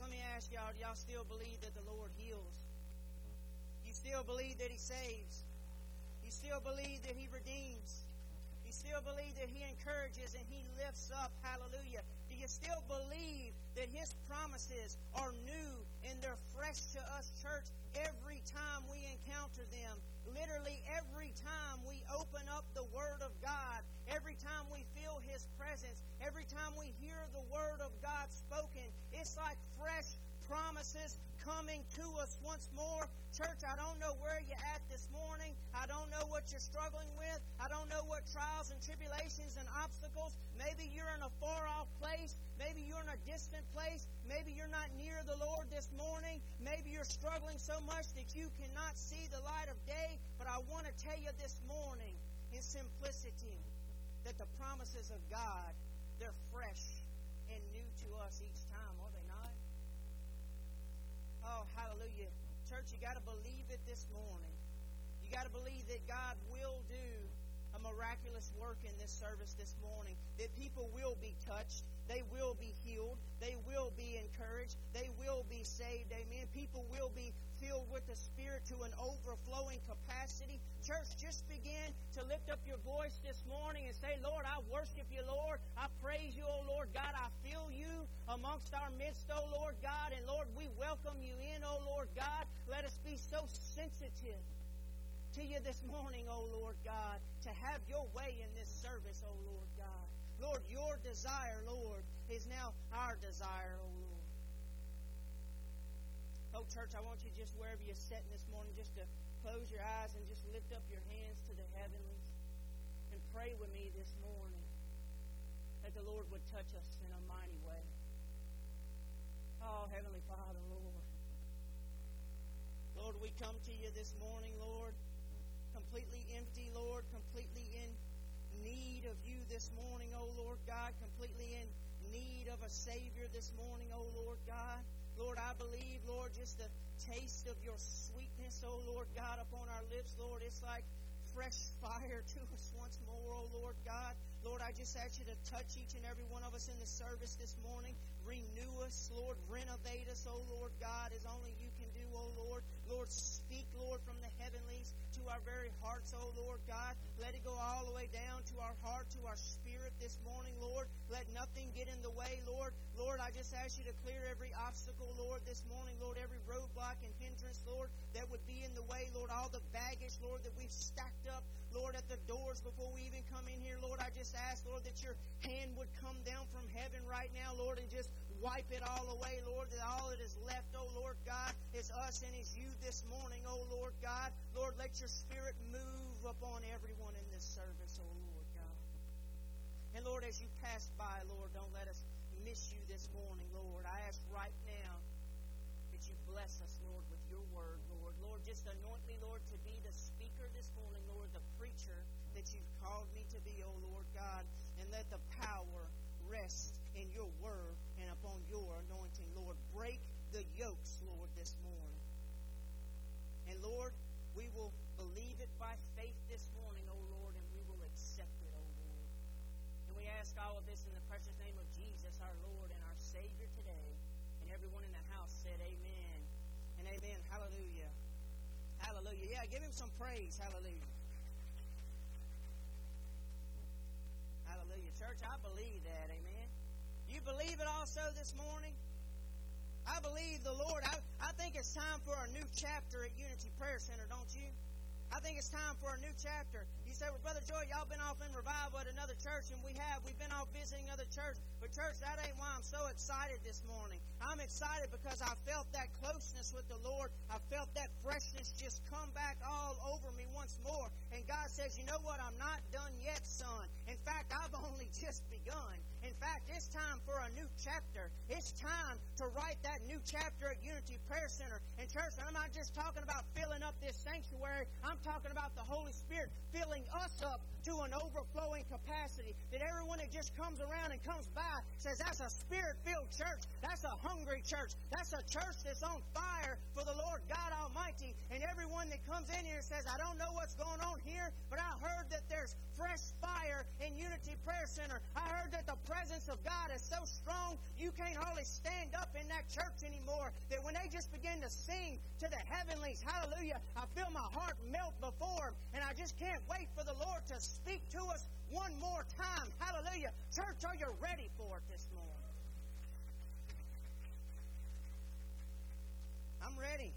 Let me ask y'all, do y'all still believe that the Lord heals? You still believe that He saves? You still believe that He redeems? You still believe that He encourages and He lifts up? Hallelujah. Do you still believe that His promises are new and they're fresh to us, church, every time we encounter them? Literally every time we open up the Word of God, every time we feel His presence, every time we hear the Word of God spoken, it's like fresh promises coming to us once more. Church, I don't know where you're at this morning. I don't know what you're struggling with. I don't know what trials and tribulations and obstacles. Maybe you're in a far off place. Maybe you're in a distant place. Maybe you're not near the Lord this morning. Maybe you're struggling so much that you cannot see the light of day. But I want to tell you this morning in simplicity that the promises of God, they're fresh and new to us each time? Oh, hallelujah. Church, you got to believe it this morning. You got to believe that God will do a miraculous work in this service this morning, that people will be touched, they will be healed, they will be encouraged, they will be saved. Amen. People will be filled with the Spirit to an overflowing capacity. Church, just begin to lift up your voice this morning and say, Lord, I worship you, Lord. I praise you, O Lord God. I feel you amongst our midst, O Lord God. And Lord, we welcome you in, O Lord God. Let us be so sensitive to you this morning, O Lord God, to have your way in this service, O Lord God. Lord, your desire, Lord, is now our desire, O Lord. Oh, church, I want you just wherever you're sitting this morning, just to close your eyes and just lift up your hands to the heavenlies and pray with me this morning that the Lord would touch us in a mighty way. Oh, Heavenly Father, Lord. Lord, we come to you this morning, Lord, completely empty, Lord, completely in need of you this morning, oh Lord God, completely in need of a Savior this morning, oh Lord God. Lord, I believe, Lord, just the taste of your sweetness, oh Lord God, upon our lips, Lord, it's like fresh fire to us once more, oh Lord God. Lord, I just ask you to touch each and every one of us in the service this morning. Renew us, Lord. Renovate us, oh Lord God, as only you can do, oh Lord. Lord, speak, Lord, from the heavenlies to our very hearts, oh Lord God. Let it go all the way down to our heart, to our spirit this morning, Lord. Let nothing get in the way, Lord. Lord, I just ask you to clear every obstacle, Lord, this morning, Lord, every Lord, that would be in the way, Lord, all the baggage, Lord, that we've stacked up, Lord, at the doors before we even come in here, Lord. I just ask, Lord, that your hand would come down from heaven right now, Lord, and just wipe it all away, Lord, that all that is left, oh Lord God, is us and is you this morning, oh Lord God. Lord, let your spirit move upon everyone in this service, oh Lord God. And Lord, as you pass by, Lord, don't let us miss you this morning, Lord. I ask right now bless us, Lord, with your word, Lord. Lord, just anoint me, Lord, to be the speaker this morning, Lord, the preacher that you've called me to be, oh Lord God. And let the power rest in your word and upon your anointing, Lord. Break the yokes, Lord, this morning. And Lord, we will believe it by faith this morning, O Lord, and we will accept it, O Lord. And we ask all of this in the precious name of Jesus, our Lord and our Savior today. And everyone in the house said, Amen. And amen. Hallelujah. Hallelujah. Yeah, give him some praise. Hallelujah. Hallelujah. Church, I believe that. Amen. You believe it also this morning? I believe the Lord. I, I think it's time for a new chapter at Unity Prayer Center, don't you? I think it's time for a new chapter. You say, well, Brother Joy, y'all been off in revival at another church, and we have. We've been off visiting other church. But, church, that ain't why I'm so excited this morning. I'm excited because I felt that closeness with the Lord. I felt that freshness just come back all over me once more. And God says, you know what? I'm not done yet, son. In fact, I've only just begun. In fact, it's time for a new chapter. It's time to write that new chapter at Unity Prayer Center. And church, I'm not just talking about filling up this sanctuary. I'm talking about the Holy Spirit filling us up to an overflowing capacity. That everyone that just comes around and comes by says, that's a spirit-filled church. That's a hungry hungry church. That's a church that's on fire for the Lord God Almighty. And everyone that comes in here says, I don't know what's going on here, but I heard that there's fresh fire in Unity Prayer Center. I heard that the presence of God is so strong you can't hardly stand up in that church anymore. That when they just begin to sing to the heavenlies, hallelujah, I feel my heart melt before them. And I just can't wait for the Lord to speak to us one more time. Hallelujah. Church, are you ready for it this morning? I'm ready.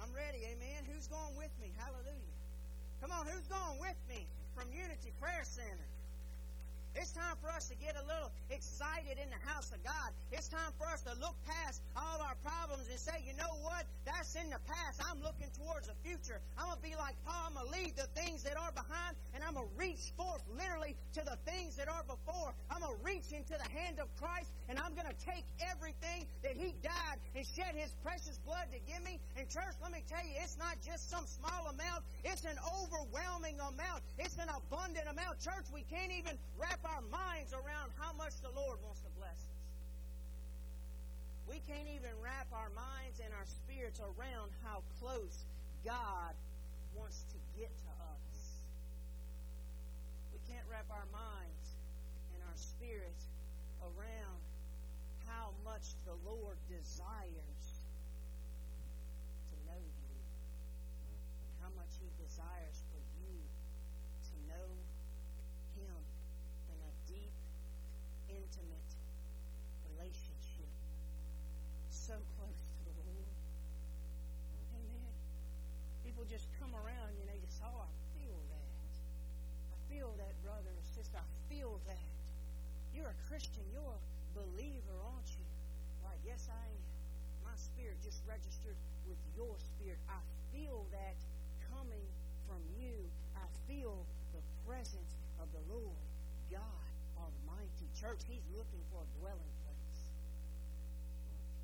I'm ready. Amen. Who's going with me? Hallelujah. Come on, who's going with me from Unity Prayer Center? It's time for us to get a little excited in the house of God. It's time for us to look past all our problems and say, you know what? That's in the past. I'm looking towards the future. I'm going to be like Paul. I'm going to leave the things that are behind and I'm going to reach forth literally to the things that are before. I'm going to reach into the hand of Christ and I'm going to take everything that He died and shed His precious blood to give me. And, church, let me tell you, it's not just some small amount, it's an overwhelming amount, it's an abundant amount. Church, we can't even wrap our minds around how much the Lord wants to bless us. We can't even wrap our minds and our spirits around how close God wants to get to us. We can't wrap our minds and our spirits around how much the Lord desires to know you, and how much He desires for you to know Him in a deep, intimate relationship. So close to the Lord. Amen. People just come around and they just, oh, I feel that. I feel that, brother or sister. I feel that. You're a Christian. You're a believer, aren't you? Why, yes, I am. My spirit just registered with your spirit. I feel that coming from you. I feel the presence of the Lord God Almighty. Church, He's looking for a dwelling place.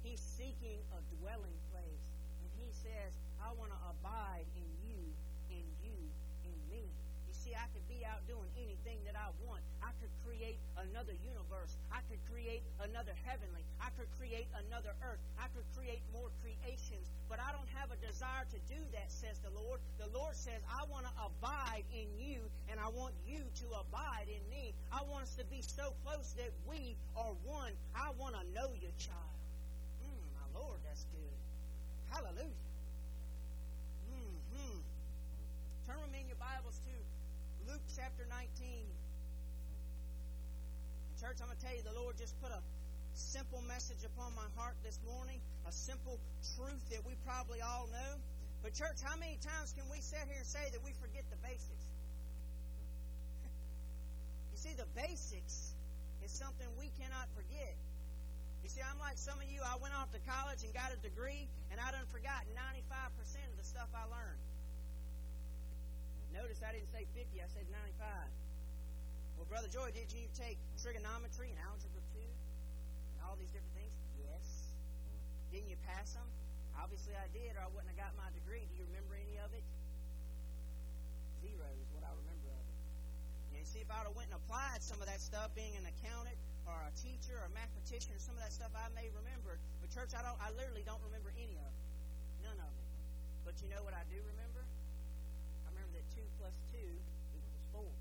He's seeking a dwelling place. And He says, I want to abide in you, in you, in me. You see, I could be out doing anything that I want. I could create another universe. I could create another heavenly. I could create another earth. I could create more creations. But I don't have a desire to do that, says the Lord. The Lord says, I want to abide in you, and I want you to abide in me. I want us to be so close that we are one. I want to know you, child. Mm, my Lord, that's good. Hallelujah. Turn with me in your Bibles to Luke chapter 19. Church, I'm going to tell you, the Lord just put a simple message upon my heart this morning, a simple truth that we probably all know. But, church, how many times can we sit here and say that we forget the basics? you see, the basics is something we cannot forget. You see, I'm like some of you. I went off to college and got a degree, and I done forgotten 95% of the stuff I learned. Notice I didn't say 50, I said 95. Well, Brother Joy, did you take trigonometry and algebra 2 and all these different things? Yes. Didn't you pass them? Obviously I did, or I wouldn't have got my degree. Do you remember any of it? Zero is what I remember of it. You see, if I would have went and applied some of that stuff, being an accountant or a teacher or a mathematician or some of that stuff, I may remember. But church, I don't. I literally don't remember any of it. None of it. But you know what I do remember? I remember that two plus two equals four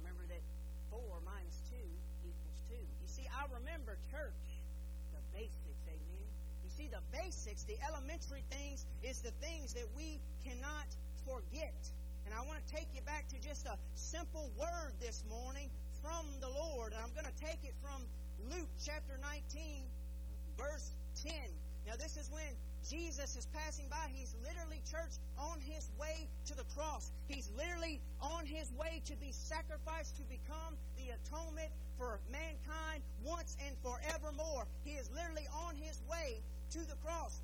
remember that 4 minus 2 equals 2. You see, I remember church, the basics, amen. You see, the basics, the elementary things, is the things that we cannot forget. And I want to take you back to just a simple word this morning from the Lord. And I'm going to take it from Luke chapter 19, verse 10. Now, this is when Jesus is passing by. He's literally, church, on his way to the cross. He's literally on his way to be sacrificed to become the atonement for mankind once and forevermore. He is literally on his way to the cross.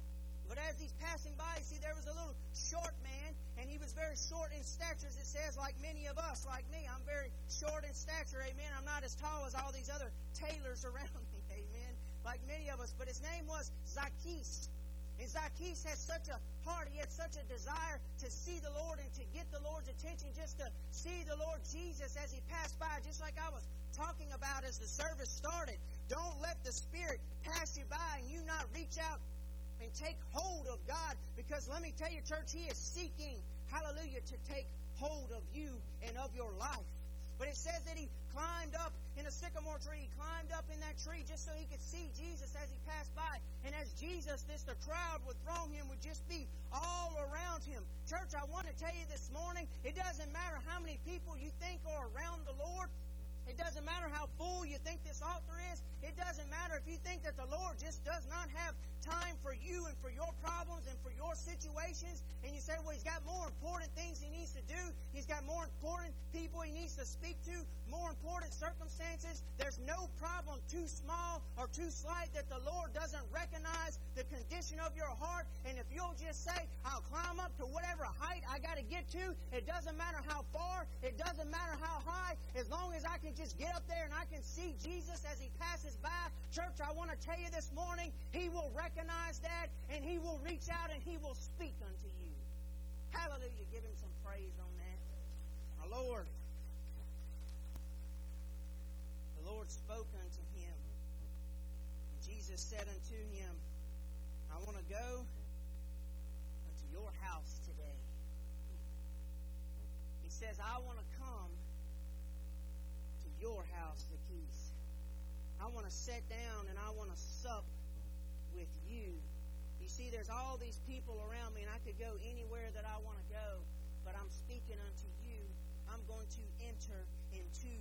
But as he's passing by, see, there was a little short man, and he was very short in stature, as it says, like many of us, like me. I'm very short in stature, amen. I'm not as tall as all these other tailors around me, amen, like many of us. But his name was Zacchaeus. And Zacchaeus had such a heart, he had such a desire to see the Lord and to get the Lord's attention, just to see the Lord Jesus as he passed by, just like I was talking about as the service started. Don't let the Spirit pass you by and you not reach out and take hold of God because let me tell you, church, He is seeking, hallelujah, to take hold of you and of your life. But it says that he climbed up in a sycamore tree, he climbed up in that tree just so he could see Jesus as he passed by. And as Jesus, this the crowd would throng him, would just be all around him. Church, I want to tell you this morning, it doesn't matter how many people you think are around the Lord. It doesn't matter how full you think this altar is. It doesn't matter if you think that the Lord just does not have time for you and for your problems and for your situations. And you say, well, He's got more important things He needs to do. He's got more important people He needs to speak to, more important circumstances. There's no problem too small or too slight that the Lord doesn't recognize the condition of your heart. And if you'll just say, I'll climb up to whatever height I got to get to, it doesn't matter how far, it doesn't matter how high, as long as I can just get up there and I can see Jesus as He passes by. Church, I want to tell you this morning, He will recognize that and He will reach out and He will speak unto you. Hallelujah. Give Him some praise on that. My Lord. The Lord spoke unto him. Jesus said unto him, I want to go unto your house today. He says, I want to come I want to sit down and I want to sup with you. You see, there's all these people around me, and I could go anywhere that I want to go, but I'm speaking unto you. I'm going to enter into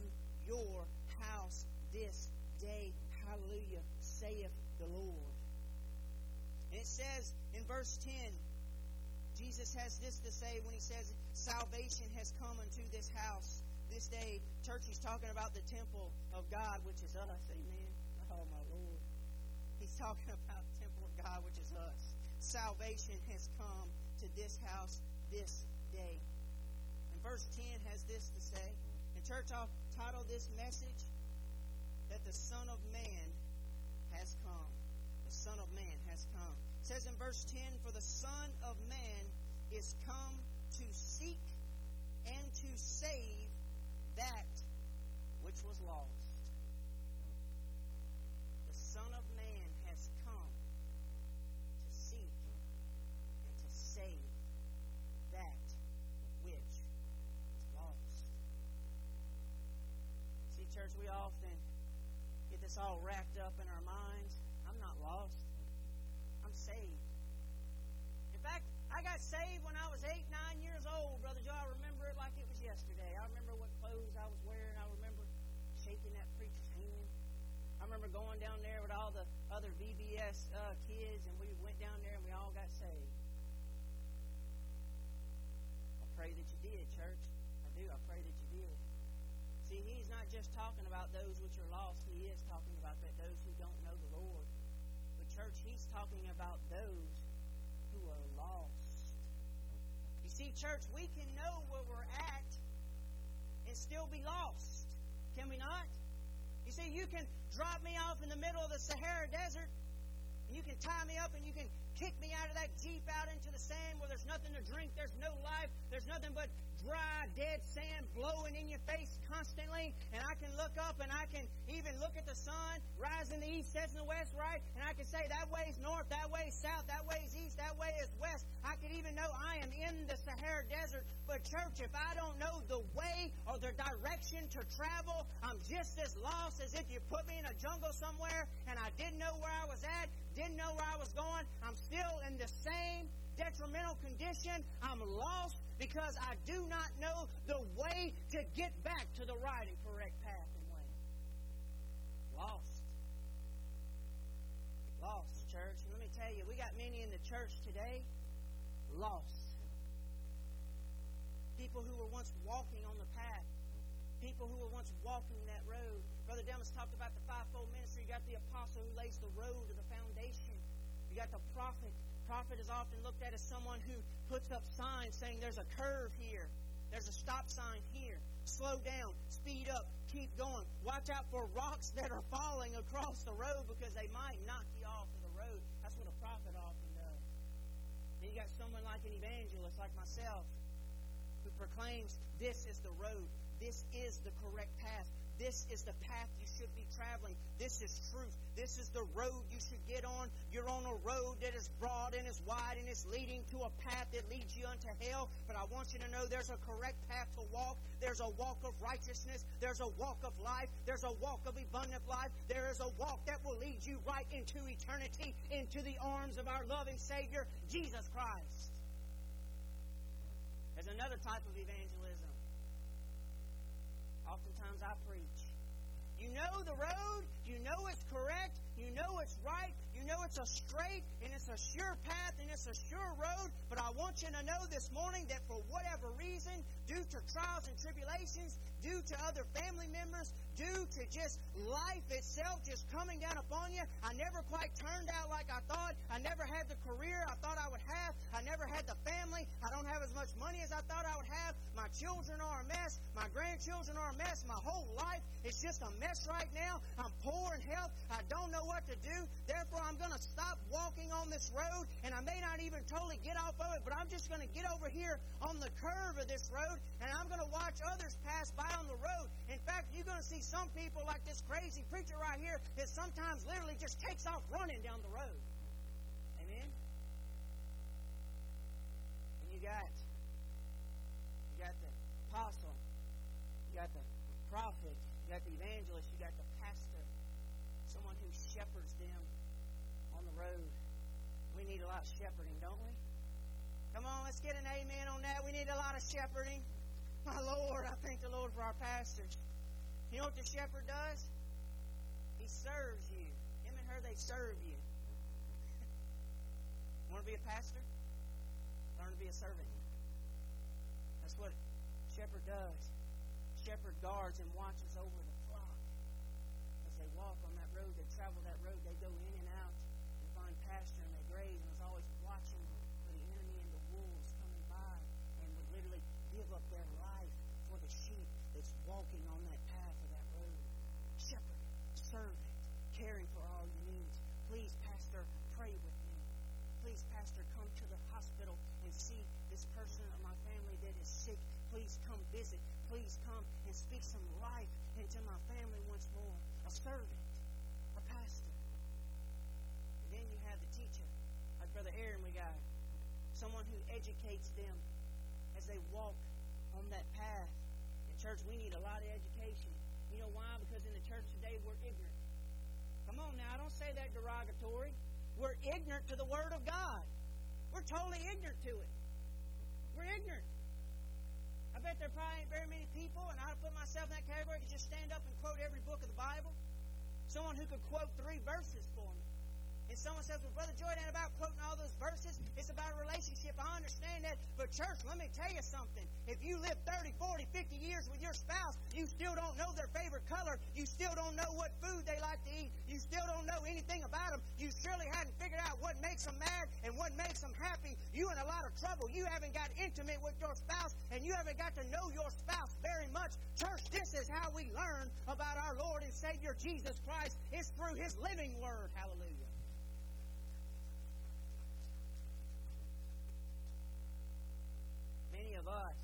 your house this day. Hallelujah, saith the Lord. And it says in verse 10, Jesus has this to say when he says, Salvation has come unto this house this day. Church, he's talking about the temple of God, which is us. Amen. Oh, my Lord. He's talking about the temple of God, which is us. Salvation has come to this house this day. And verse 10 has this to say. And church, I'll title this message that the Son of Man has come. The Son of Man has come. It says in verse 10, For the Son of Man is come to seek and to save that which was lost. The Son of Man has come to seek and to save that which was lost. See, church, we often get this all wrapped up in our minds. I'm not lost. I'm saved. In fact, I got saved when I was eight, nine years old, Brother Joe. I remember it like it was yesterday. I remember what clothes I was wearing. I remember shaking that preacher's hand. I remember going down there with all the other VBS uh, kids, and we went down there and we all got saved. I pray that you did, church. I do. I pray that you did. See, he's not just talking about those which are lost. He is talking about that those who don't know the Lord. But church, he's talking about those who are lost. You see, church, we can know where we're at and still be lost. Can we not? You see, you can drop me off in the middle of the Sahara Desert, and you can tie me up, and you can kick me out of that Jeep out into the sand where there's nothing to drink, there's no life, there's nothing but dry, dead sand blowing in your face constantly. And I can look up and I can even look at the sun rise in the east, sets in the west, right? And I can say that way is north, that way is south, that way is east, that way is west. I can even know I am in the Sahara Desert. But, church, if I don't know the way or the direction to travel, I'm just as lost as if you put me in a jungle somewhere and I didn't know where I was at, didn't know where I was going. I'm still in the same detrimental condition. I'm lost because I do not know the way to get back to the right and correct path and way. Lost. Lost, church. Let me tell you, we got many in the church today lost. People who were once walking on the path. People who were once walking that road. Brother Demas talked about the fivefold ministry. You got the apostle who lays the road or the foundation. You got the prophet prophet is often looked at as someone who puts up signs saying there's a curve here, there's a stop sign here, slow down, speed up, keep going. Watch out for rocks that are falling across the road because they might knock you off of the road. That's what a prophet often does. Then you got someone like an evangelist like myself who proclaims this is the road, this is the correct path, This is the path you should be traveling. This is truth. This is the road you should get on. You're on a road that is broad and is wide and is leading to a path that leads you unto hell. But I want you to know there's a correct path to walk. There's a walk of righteousness. There's a walk of life. There's a walk of abundant life. There is a walk that will lead you right into eternity, into the arms of our loving Savior, Jesus Christ. There's another type of evangelism. Oftentimes I preach. You know the road, you know it's correct, you know it's right, you know it's a straight and it's a sure path and it's a sure road, but I want you to know this morning that for whatever reason, due to trials and tribulations, due to other family members, due to just life itself just coming down upon you. I never quite turned out like I thought. I never had the career I thought I would have. I never had the family. I don't have as much money as I thought I would have. My children are a mess. My grandchildren are a mess. My whole life is just a mess right now. I'm poor in health. I don't know what to do. Therefore, I'm going to stop walking on this road, and I may not even totally get off of it, but I'm just going to get over here on the curve of this road, and I'm going to watch others pass by on the road. In fact, you're going to see some people like this crazy preacher right here that sometimes literally just takes off running down the road. Amen? And you got you got the apostle, you got the prophet, you got the evangelist, you got the pastor, someone who shepherds them road. We need a lot of shepherding, don't we? Come on, let's get an amen on that. We need a lot of shepherding. My Lord, I thank the Lord for our pastors. You know what the shepherd does? He serves you. Him and her, they serve you. Want to be a pastor? Learn to be a servant. That's what shepherd does. Shepherd guards and watches over the flock. As they walk on that road, they travel that road, they go in and out and find pasture and they graze and is always watching for the enemy and the wolves coming by and would literally give up their life for the sheep that's walking on that path of that road. Shepherd, servant, caring for all your needs. Please, Pastor, pray with me. Please, Pastor, come to the hospital and see this person of my family that is sick. Please come visit. Please come and speak some life into my family once more. A servant, a pastor. And then you have the teacher, like Brother Aaron we got. Someone who educates them as they walk on that path. In church, we need a lot of education. You know why? Because in the church today, we're ignorant. Come on now, I don't say that derogatory. We're ignorant to the Word of God. We're totally ignorant to it. We're ignorant. I bet there probably ain't very many people, and I'd put myself in that category, could just stand up and quote every book of the Bible. Someone who could quote three verses for me. And someone says, Well, Brother ain't about quoting all those verses. It's about a relationship. I understand that. But, church, let me tell you something. If you live 30, 40, 50 years with your spouse, you still don't know their favorite color. You still don't know what food they like to eat. You still don't know anything about them. You surely hadn't figured out what makes them mad and what makes them happy. You're in a lot of trouble. You haven't got intimate with your spouse and you haven't got to know your spouse very much. Church, this is how we learn about our Lord and Savior Jesus Christ. It's through His living Word. Hallelujah. Many of us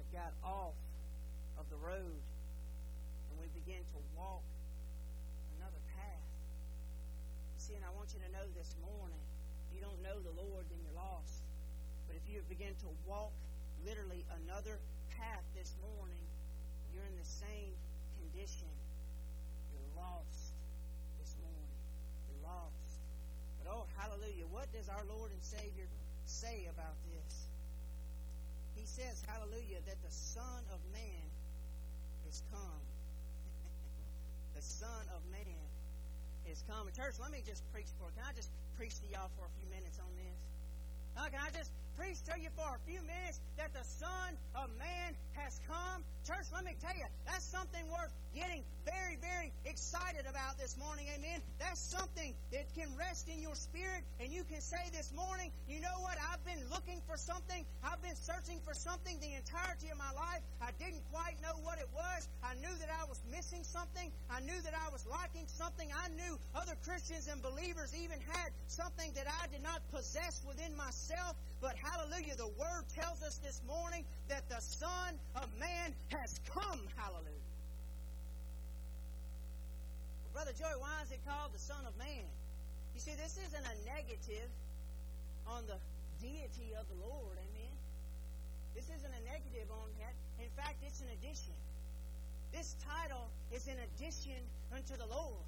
have got off of the road and we begin to walk another path. See, and I want you to know this morning, if you don't know the Lord, then you're lost. But if you begin to walk literally another path this morning, you're in the same condition. You're lost this morning. You're lost. But oh, hallelujah. What does our Lord and Savior say about this? He says, hallelujah, that the Son of Man is come. the Son of Man is come. Church, let me just preach for Can I just preach to y'all for a few minutes on this? Uh, can I just preach to you for a few minutes that the Son of Man has come? Church, let me tell you, that's something worth getting very, very excited about this morning. Amen. That's something that can rest in your spirit, and you can say this morning, you know what? I've been looking for something. I've been searching for something the entirety of my life. I didn't quite know what it was. I knew that I was missing something. I knew that I was lacking something. I knew other Christians and believers even had something that I did not possess within myself. Hallelujah, the Word tells us this morning that the Son of Man has come. Hallelujah. Brother Joey, why is it called the Son of Man? You see, this isn't a negative on the deity of the Lord. Amen. This isn't a negative on that. In fact, it's an addition. This title is an addition unto the Lord.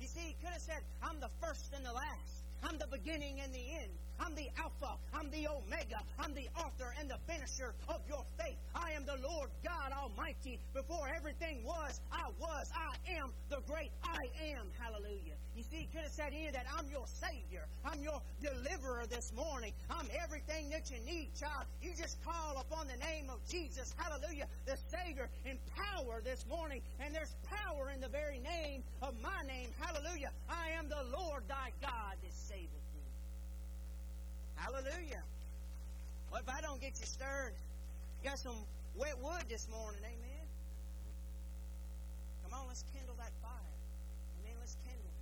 You see, he could have said, I'm the first and the last. I'm the beginning and the end. I'm the Alpha. I'm the Omega. I'm the author and the finisher of your faith. I am the Lord God Almighty. Before everything was, I was. I am the great I am. Hallelujah. You see, he could have said in that I'm your Savior. I'm your deliverer this morning. I'm everything that you need, child. You just call upon the name of Jesus. Hallelujah. The Savior in power this morning. And there's power in the very name of my name. Hallelujah. I am the Lord thy God that saveth. Hallelujah. Well, if I don't get you stirred, you got some wet wood this morning, amen? Come on, let's kindle that fire. Amen, let's kindle.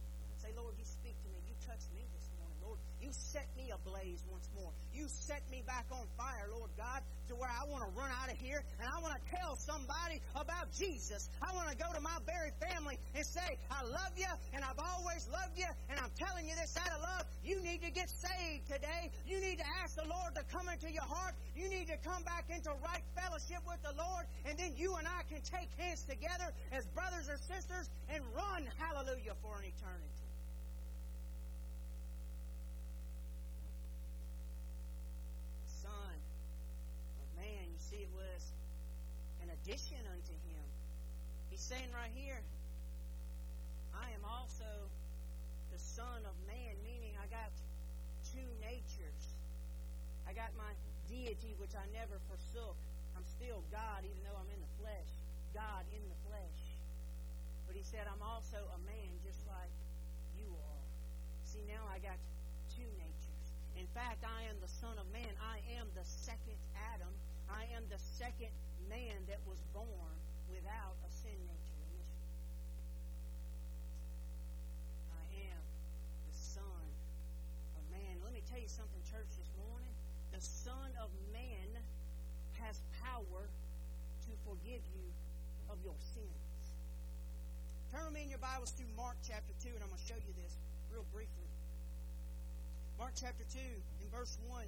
Say, Lord, you speak to me. You touch me this morning, Lord. You set me ablaze once more. You set me back on fire, Lord God, to where I want to run out of here and I want to tell somebody about Jesus. I want to go to my very family and say, I love you and I've always loved you and I'm telling you this out of love. You need to get saved today. You need to ask the Lord to come into your heart. You need to come back into right fellowship with the Lord and then you and I can take hands together as brothers or sisters and run, hallelujah, for an eternity. see, it was an addition unto him. He's saying right here, I am also the Son of Man, meaning I got two natures. I got my deity, which I never forsook. I'm still God, even though I'm in the flesh. God in the flesh. But he said, I'm also a man just like you are. See, now I got two natures. In fact, I am the Son of Man. I am the second Adam I am the second man that was born without a sin nature initially. I am the Son of Man. Let me tell you something, church, this morning. The Son of Man has power to forgive you of your sins. Turn with me in your Bibles to Mark chapter 2, and I'm going to show you this real briefly. Mark chapter 2, in verse 1.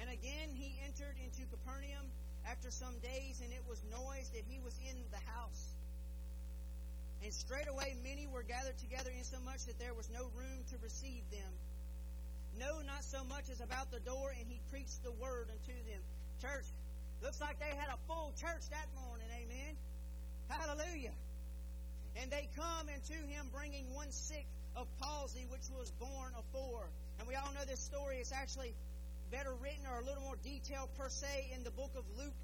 And again he entered into Capernaum after some days, and it was noised that he was in the house. And straightway many were gathered together, insomuch that there was no room to receive them. No, not so much as about the door, and he preached the word unto them. Church, looks like they had a full church that morning, amen. Hallelujah. And they come unto him bringing one sick of palsy, which was born afore. And we all know this story. It's actually better written or a little more detailed per se in the book of Luke.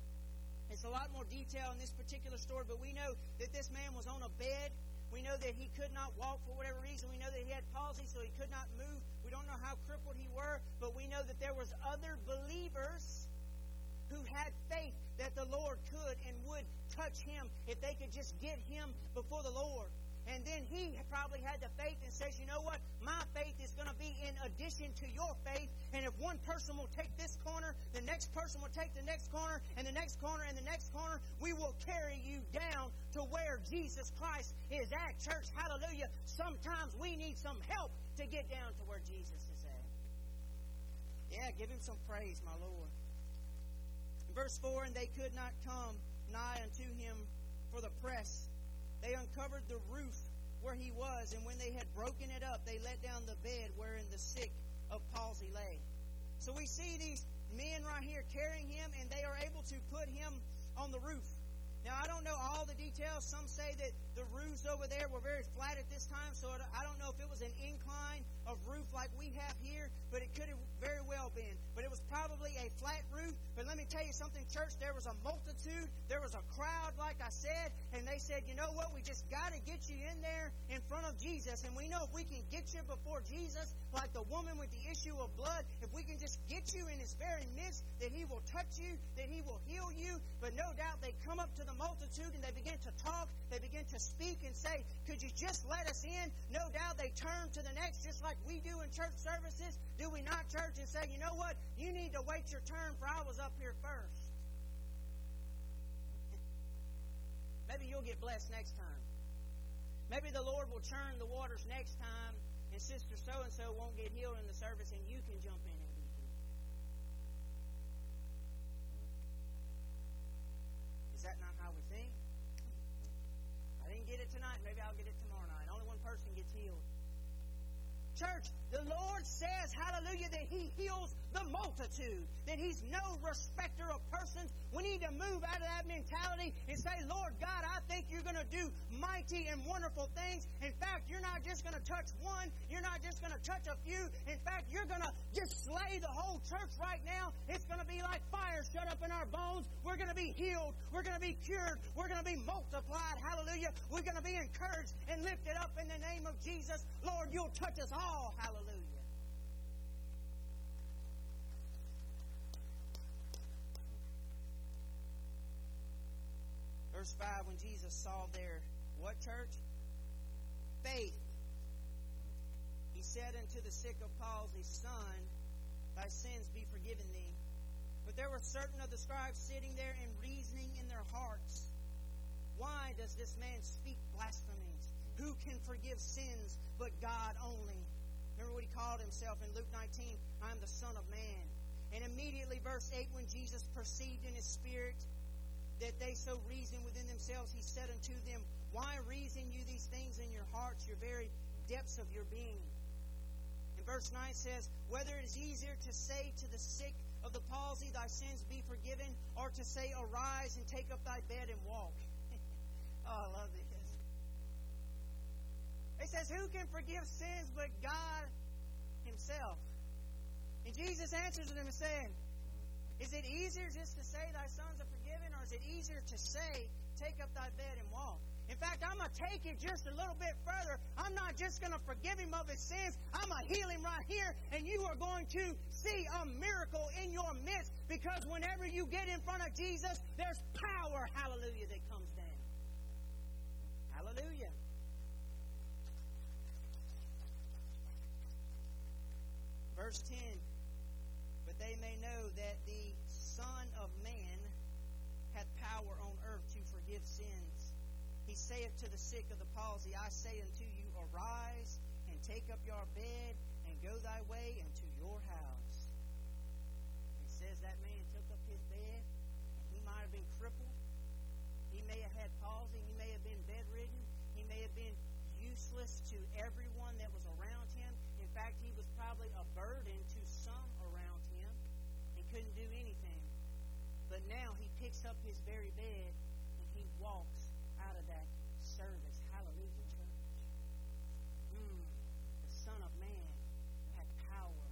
It's a lot more detail in this particular story, but we know that this man was on a bed. We know that he could not walk for whatever reason. We know that he had palsy, so he could not move. We don't know how crippled he were, but we know that there was other believers who had faith that the Lord could and would touch him if they could just get him before the Lord. And then he probably had the faith and says, you know what? My faith is going to be in addition to your faith. And if one person will take this corner, the next person will take the next corner, and the next corner, and the next corner, we will carry you down to where Jesus Christ is at. Church, hallelujah. Sometimes we need some help to get down to where Jesus is at. Yeah, give him some praise, my Lord. Verse 4 And they could not come nigh unto him for the press they uncovered the roof where he was, and when they had broken it up, they let down the bed wherein the sick of palsy lay. So we see these men right here carrying him, and they are able to put him on the roof. Now, I don't know all the details. Some say that the roofs over there were very flat at this time, so I don't know if it was an incline of roof like we have here, but it could have very well been. But it was probably a flat roof. But let me tell you something, church. There was a multitude, there was a crowd, like I said, and they said, you know what? We just got to get you in there in front of Jesus. And we know if we can get you before Jesus, like the woman with the issue of blood, if we can just get you in his very midst, that he will touch you, that he will heal you. But no doubt they come up to the the multitude and they begin to talk. They begin to speak and say, Could you just let us in? No doubt they turn to the next, just like we do in church services. Do we not, church? And say, You know what? You need to wait your turn, for I was up here first. Maybe you'll get blessed next time. Maybe the Lord will churn the waters next time, and Sister so and so won't get healed in the service, and you can jump in and be healed. Is that not how we think? I didn't get it tonight. Maybe I'll get it tomorrow night. Only one person gets healed. Church, the Lord says, hallelujah, that He heals the multitude, that He's no respecter of persons. We need to move out of that and say, Lord God, I think you're going to do mighty and wonderful things. In fact, you're not just going to touch one, you're not just going to touch a few. In fact, you're going to just slay the whole church right now. It's going to be like fire shut up in our bones. We're going to be healed, we're going to be cured, we're going to be multiplied. Hallelujah. We're going to be encouraged and lifted up in the name of Jesus. Lord, you'll touch us all. Hallelujah. Verse 5 when Jesus saw their what church? Faith. He said unto the sick of palsy, Son, thy sins be forgiven thee. But there were certain of the scribes sitting there and reasoning in their hearts, Why does this man speak blasphemies? Who can forgive sins but God only? Remember what he called himself in Luke 19? I am the Son of Man. And immediately, verse 8, when Jesus perceived in his spirit that they so reason within themselves, he said unto them, Why reason you these things in your hearts, your very depths of your being? And verse 9 says, Whether it is easier to say to the sick of the palsy, Thy sins be forgiven, or to say, Arise and take up thy bed and walk. oh, I love this. It says, Who can forgive sins but God Himself? And Jesus answers them saying, Is it easier just to say thy sons are forgiven, or is it easier to say, Take up thy bed and walk? In fact, I'm going to take it just a little bit further. I'm not just going to forgive him of his sins. I'm going to heal him right here, and you are going to see a miracle in your midst because whenever you get in front of Jesus, there's power, hallelujah, that comes down. Hallelujah. Verse 10 But they may know that the Son of Man hath power on earth to forgive sins. He saith to the sick of the palsy, I say unto you, Arise and take up your bed and go thy way into your house. It says that man took up his bed, he might have been crippled. He may have had palsy. He may have been bedridden. He may have been useless to everyone that was around him. In fact, he was probably a burden now he picks up his very bed and he walks out of that service. Hallelujah, church. Mm, the Son of Man had power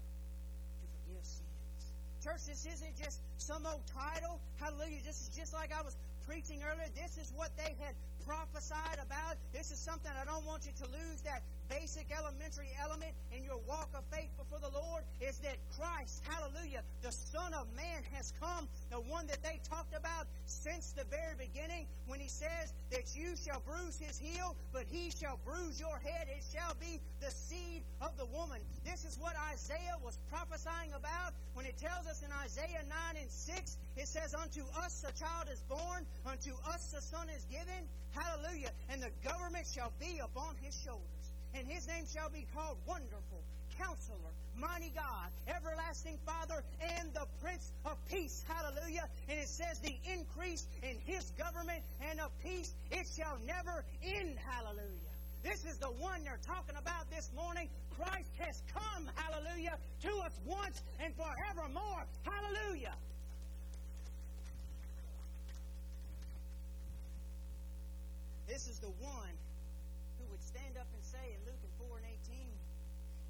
to forgive sins. Church, this isn't just some old title. Hallelujah. This is just like I was preaching earlier. This is what they had prophesied about. This is something I don't want you to lose that basic elementary element in your walk of faith before the Lord is that Christ, hallelujah, the Son of Man has come, the one that they talked about since the very beginning when he says that you shall bruise his heel, but he shall bruise your head. It shall be the seed of the woman. This is what Isaiah was prophesying about when it tells us in Isaiah 9 and 6, it says, Unto us a child is born, unto us a son is given. Hallelujah. And the government shall be upon his shoulders and his name shall be called Wonderful, Counselor, Mighty God, Everlasting Father, and the Prince of Peace. Hallelujah. And it says the increase in his government and of peace, it shall never end. Hallelujah. This is the one they're talking about this morning. Christ has come, hallelujah, to us once and forevermore. Hallelujah. This is the one who would stand up and say in Luke 4 and 18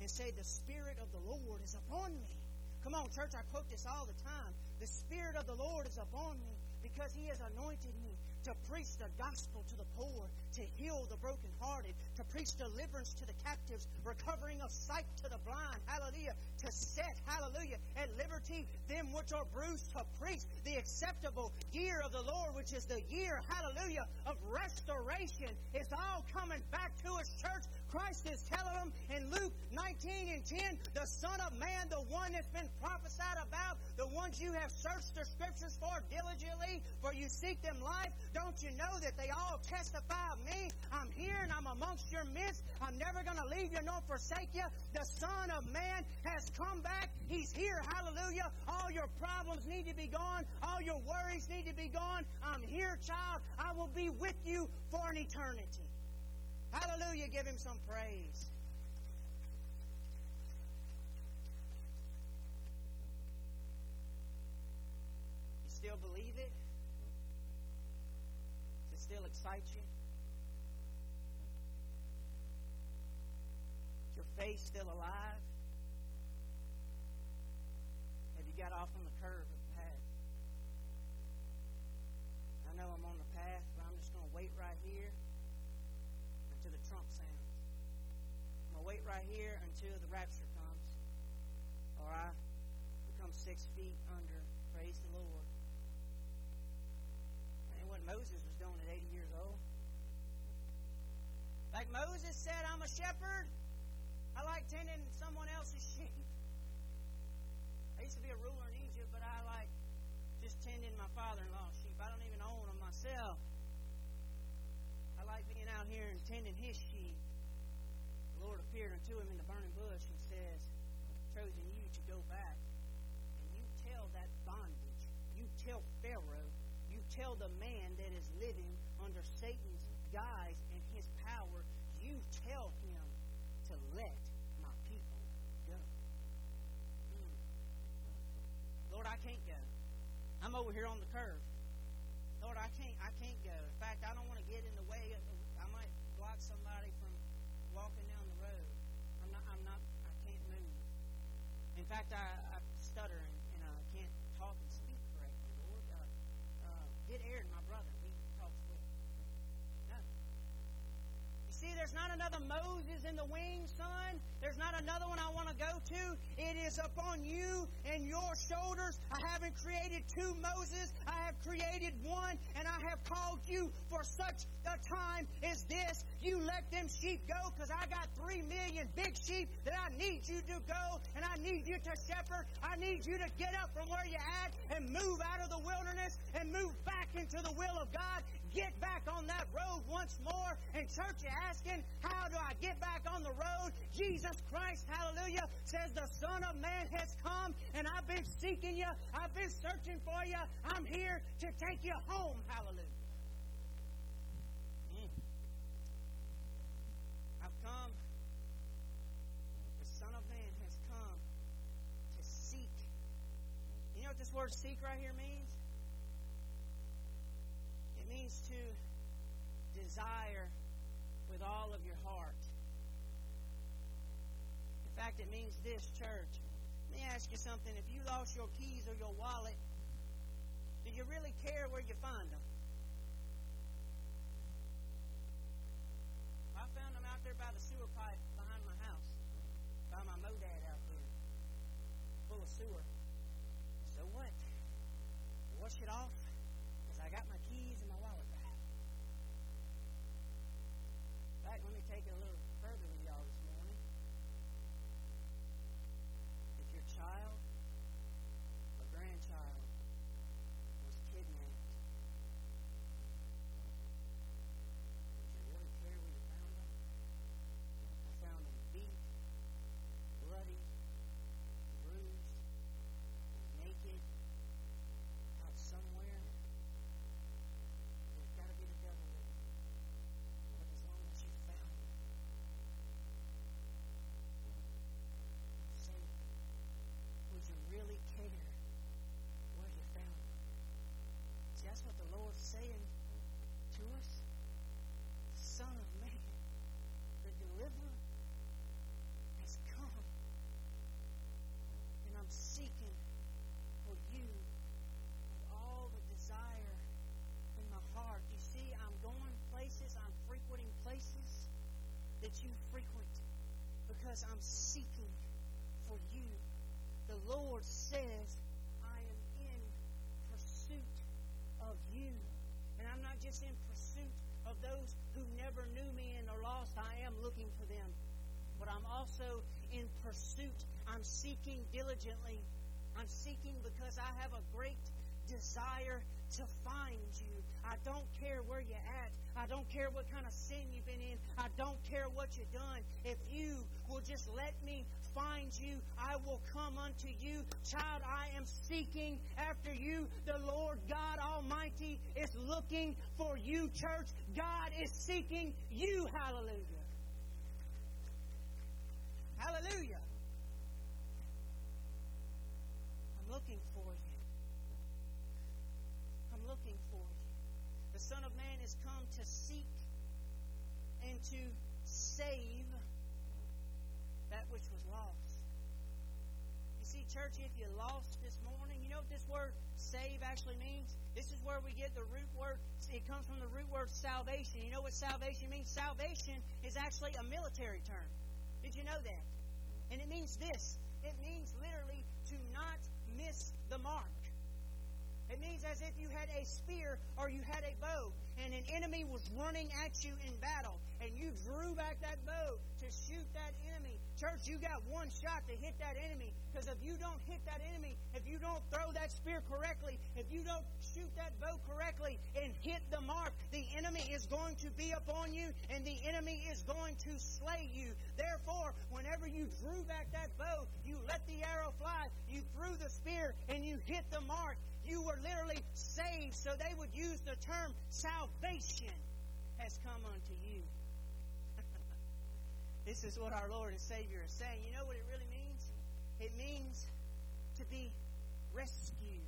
and say, The Spirit of the Lord is upon me. Come on, church, I quote this all the time. The Spirit of the Lord is upon me because He has anointed me to preach the gospel to the poor, to heal the brokenhearted, to preach deliverance to the captives, recovering of sight to the blind, hallelujah, to set, hallelujah, at liberty them which are bruised, to preach the acceptable year of the Lord, which is the year, hallelujah, of restoration. It's all coming back to us, church. Christ is telling them in Luke 19 and 10, the Son of Man, the one that's been prophesied about, the ones you have searched the scriptures for diligently, for you seek them life. Don't you know that they all testify of me? I'm here and I'm amongst your midst. I'm never going to leave you nor forsake you. The Son of Man has come back. He's here. Hallelujah. All your problems need to be gone. All your worries need to be gone. I'm here, child. I will be with you for an eternity. Hallelujah. Give him some praise. You still believe it? Does it still excite you? Is your faith still alive? Have you got off on the curve of the path? I know I'm on the path, but I'm just going to wait right here until the trump sounds. I'm going to wait right here until the rapture comes, or I become six feet under. Praise the Lord. And what Moses was doing at 80 years old. Like Moses said, I'm a shepherd. I like tending someone else's sheep. I used to be a ruler in Egypt, but I like just tending my father-in-law's sheep. I don't even own them myself. I like being out here and tending his sheep. The Lord appeared unto him in the burning bush and says, chosen you to go back and you tell that bondage, you tell Pharaoh, you tell the man that is living under Satan's guise and his power, you tell him to let my people go. Hmm. Lord, I can't go. I'm over here on the curve. Lord, I can't. I can't go. In fact, I don't want to get in the way. Of, I might block somebody from walking down the road. I'm not. I'm not. I can't move. In fact, I, I stutter and, and I can't talk and speak correctly. Lord, uh, uh, get Aaron, my brother. He talks with. No. You see, there's not another Moses in the wings, son. There's not another one I want to go to. It is upon you and your shoulders. I haven't created two Moses. I have created one, and I have called you for such a time as this. You let them sheep go because I got three million big sheep that I need you to go, and I need you to shepherd. I need you to get up from where you're at and move out of the wilderness and move back into the will of God get back on that road once more. And church, asking, how do I get back on the road? Jesus Christ, hallelujah, says the Son of Man has come, and I've been seeking you. I've been searching for you. I'm here to take you home, hallelujah. Mm. I've come. The Son of Man has come to seek. You know what this word seek right here means? It means to desire with all of your heart. In fact, it means this, church. Let me ask you something. If you lost your keys or your wallet, do you really care where you find them? I found them out there by the sewer pipe behind my house, by my modad out there, full of sewer. So what? Wash it off? Because I got my wallet back. Take a little further with y'all this morning. If your child or grandchild was kidnapped, would you really care where you found them? I found them beat, bloody, bruised, naked, out somewhere. There's got to be the devil with them. But as long as you found them, you're safe. Would you really in pursuit of those who never knew me and are lost. I am looking for them. But I'm also in pursuit. I'm seeking diligently. I'm seeking because I have a great desire to find you. I don't care where you're at. I don't care what kind of sin you've been in. I don't care what you've done. If you will just let me find you, I will come unto you. Child, I am seeking after you. The Lord God Almighty is looking for you, church. God is seeking you. Hallelujah. Hallelujah. I'm looking for you. I'm looking for you. The Son of Man is come to seek and to save which was lost. You see, church, if you lost this morning, you know what this word save actually means? This is where we get the root word. It comes from the root word salvation. You know what salvation means? Salvation is actually a military term. Did you know that? And it means this it means literally to not miss the mark. It means as if you had a spear or you had a bow and an enemy was running at you in battle and you drew back that bow to shoot that enemy. Church, you got one shot to hit that enemy because if you don't hit that enemy, if you don't throw that spear correctly, if you don't shoot that bow correctly and hit the mark, the enemy is going to be upon you and the enemy is going to slay you. Therefore, whenever you drew back that bow, you let the arrow fly, you threw the spear, and you hit the mark. You were literally saved, so they would use the term salvation has come unto you. this is what our Lord and Savior is saying. You know what it really means? It means to be rescued.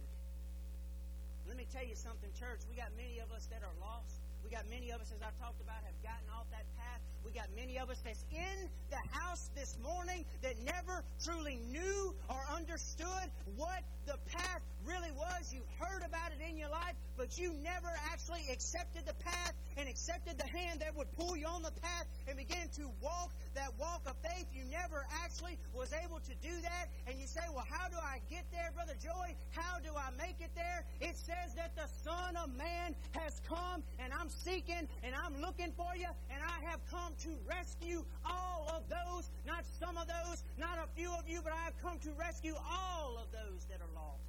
Let me tell you something, church. We got many of us that are lost. We got many of us, as I've talked about, have gotten off that path. We got many of us that's in the house this morning that never truly knew or understood what the path really was. You've heard about it in your life, but you never actually accepted the path and accepted the hand that would pull you on the path and begin to walk that walk of faith. You never actually was able to do that. And you say, well, how do I get there, Brother Joy? How do I make it there? It says that the Son of Man has come, and I'm seeking, and I'm looking for you, and I have come to rescue all of those, not some of those, not a few of you, but I have come to rescue all of those that are lost.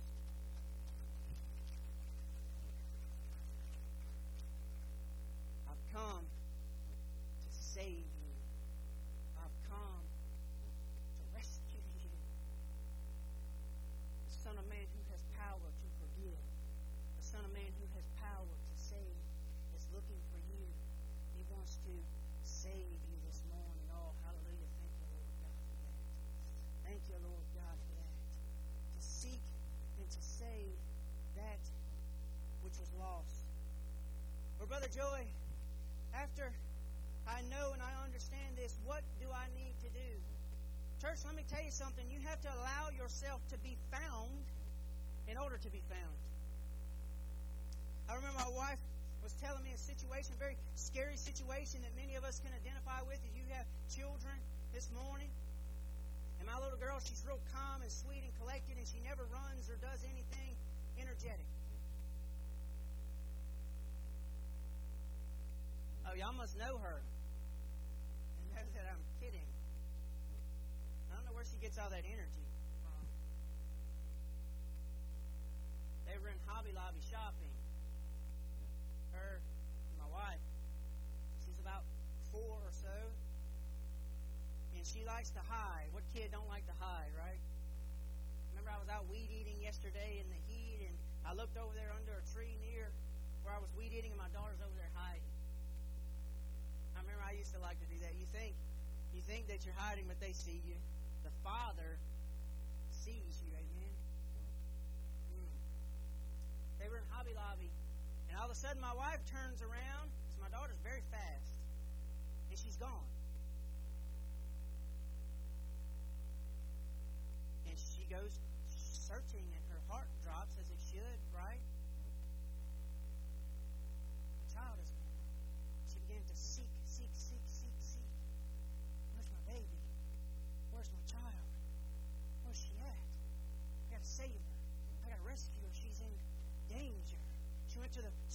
I've come to save you. I've come to rescue you. The Son of Man who has power to forgive, the Son of Man who has power to save, is looking for you. He wants to save you this morning. Oh, hallelujah. Thank you, Lord God, for that. Thank you, Lord God, for that. To seek and to save that which was lost. Well, Brother Joey, after I know and I understand this, what do I need to do? Church, let me tell you something. You have to allow yourself to be found in order to be found. I remember my wife was telling me a situation, a very scary situation that many of us can identify with. If you have children this morning, and my little girl, she's real calm and sweet and collected, and she never runs or does anything energetic. Oh, y'all must know her. And know that I'm kidding. I don't know where she gets all that energy from. They were in Hobby Lobby shopping. Her and my wife. She's about four or so. And she likes to hide. What kid don't like to hide, right? Remember I was out weed eating yesterday in the heat and I looked over there under a tree near where I was weed eating and my daughter's over there hiding. I remember I used to like to do that. You think you think that you're hiding, but they see you. The Father sees you. Amen. Mm. They were in Hobby Lobby, and all of a sudden my wife turns around because my daughter's very fast, and she's gone. And she goes searching, and her heart drops as it should, right?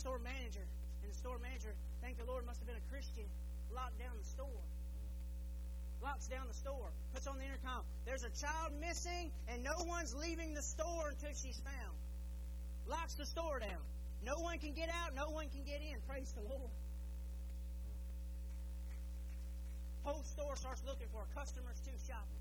Store manager, and the store manager, thank the Lord, must have been a Christian, locked down the store. locks down the store, puts on the intercom. There's a child missing, and no one's leaving the store until she's found. Locks the store down. No one can get out, no one can get in. Praise the Lord. Whole store starts looking for customers too shopping.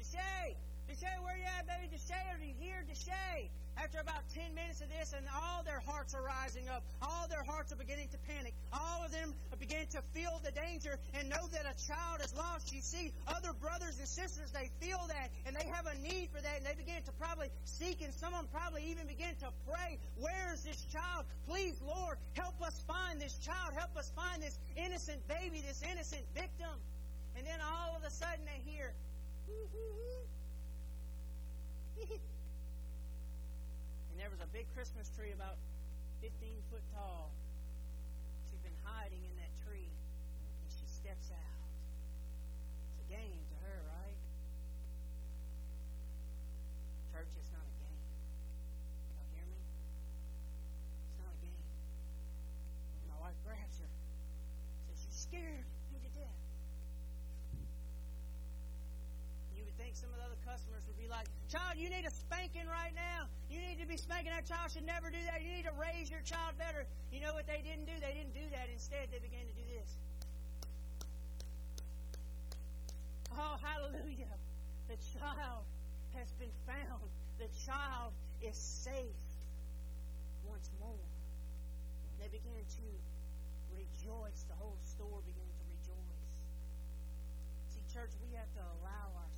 Deshay! Deshay, where you at, baby? Deshay, are you here? Deshay! After about 10 minutes of this, and all their hearts are rising up, all their hearts are beginning to panic, all of them are beginning to feel the danger and know that a child is lost. You see, other brothers and sisters, they feel that, and they have a need for that, and they begin to probably seek, and some of them probably even begin to pray, Where is this child? Please, Lord, help us find this child. Help us find this innocent baby, this innocent victim. And then all of a sudden they hear, there was a big Christmas tree about 15 foot tall. She's been hiding in that tree, and she steps out. It's a game to her, right? Church, it's not a game. Y'all hear me? It's not a game. My wife grabs her, says, "You scared me to death." You would think some of the other customers would be like, Child, you need a spanking right now. You need to be spanking. That child should never do that. You need to raise your child better. You know what they didn't do? They didn't do that. Instead, they began to do this. Oh, hallelujah. The child has been found. The child is safe once more. They began to rejoice. The whole store began to rejoice. See, church, we have to allow ourselves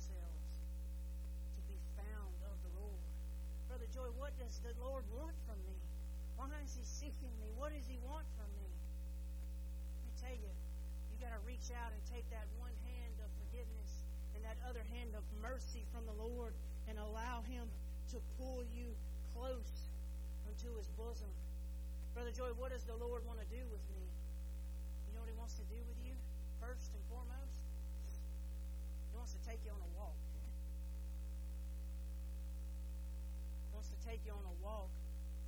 Joy, what does the Lord want from me? Why is He seeking me? What does He want from me? Let me tell you, you got to reach out and take that one hand of forgiveness and that other hand of mercy from the Lord and allow Him to pull you close unto His bosom. Brother Joy, what does the Lord want to do with me? You know what He wants to do with you? First and foremost, He wants to take you on a walk. Wants to take you on a walk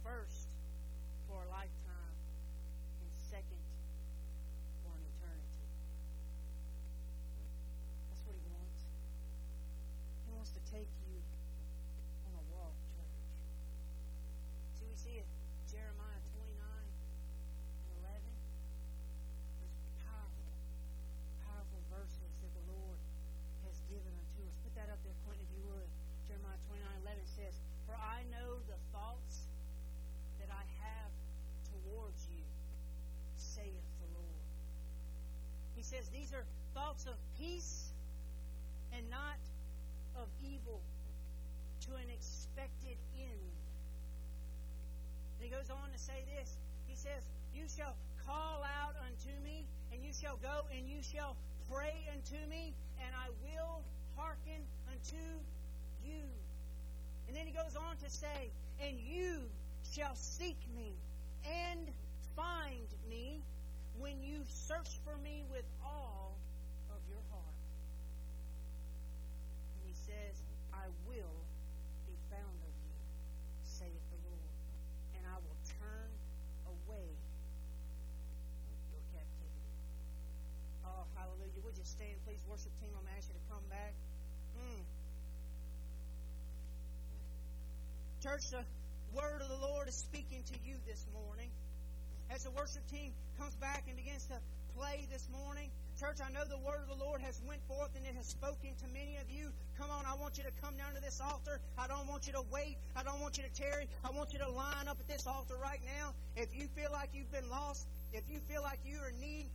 first for a lifetime and second for an eternity. That's what He wants. He wants to take you on a walk, church. See, we see it. Jeremiah 29 and 11. There's powerful, powerful verses that the Lord has given unto us. Put that up there, Quentin, if you would. Jeremiah 29 11 says, For I know the thoughts that I have towards you, saith the Lord. He says, These are thoughts of peace and not of evil to an expected end. And he goes on to say this. He says, You shall call out unto me, and you shall go and you shall pray unto me, and I will hearken unto you. And then he goes on to say, And you shall seek me and find me when you search for me with all of your heart. And he says, I will be found of you, saith the Lord, and I will turn away your captivity. Oh, hallelujah. Would you stand, please, worship team? I'm asking to you to come back. Mm. Church, the word of the Lord is speaking to you this morning. As the worship team comes back and begins to play this morning, church, I know the word of the Lord has went forth and it has spoken to many of you. Come on, I want you to come down to this altar. I don't want you to wait. I don't want you to tarry. I want you to line up at this altar right now. If you feel like you've been lost, if you feel like you are in need,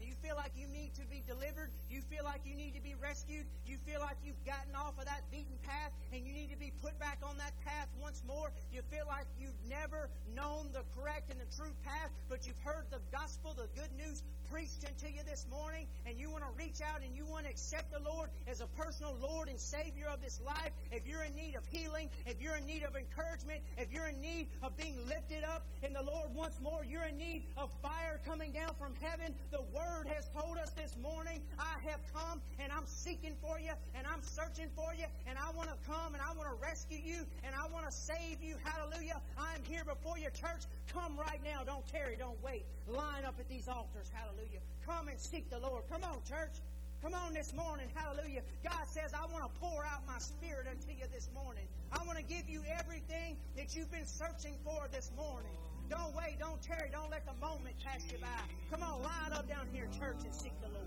you feel like you need to be delivered, you feel like you need to be rescued, you feel like you've gotten off of that beaten path and you need to be put back on that path once more, you feel like you've never known the correct and the true path, but you've heard the gospel, the good news preached unto you this morning, and you want to reach out and you want to accept the Lord as a personal Lord and Savior of this life, if you're in need of healing, if you're in need of encouragement, if you're in need of being lifted up in the Lord once more, you're in need of fire coming down from heaven, the Word has told us this morning, I have come and I'm seeking for you and I'm searching for you and I want to come and I want to rescue you and I want to save you. Hallelujah. I'm here before your church. Come right now. Don't tarry. Don't wait. Line up at these altars. Hallelujah. Come and seek the Lord. Come on, church. Come on this morning, hallelujah. God says, I want to pour out my spirit unto you this morning. I want to give you everything that you've been searching for this morning. Don't wait, don't tarry, don't let the moment pass you by. Come on, line up down here, church, and seek the Lord.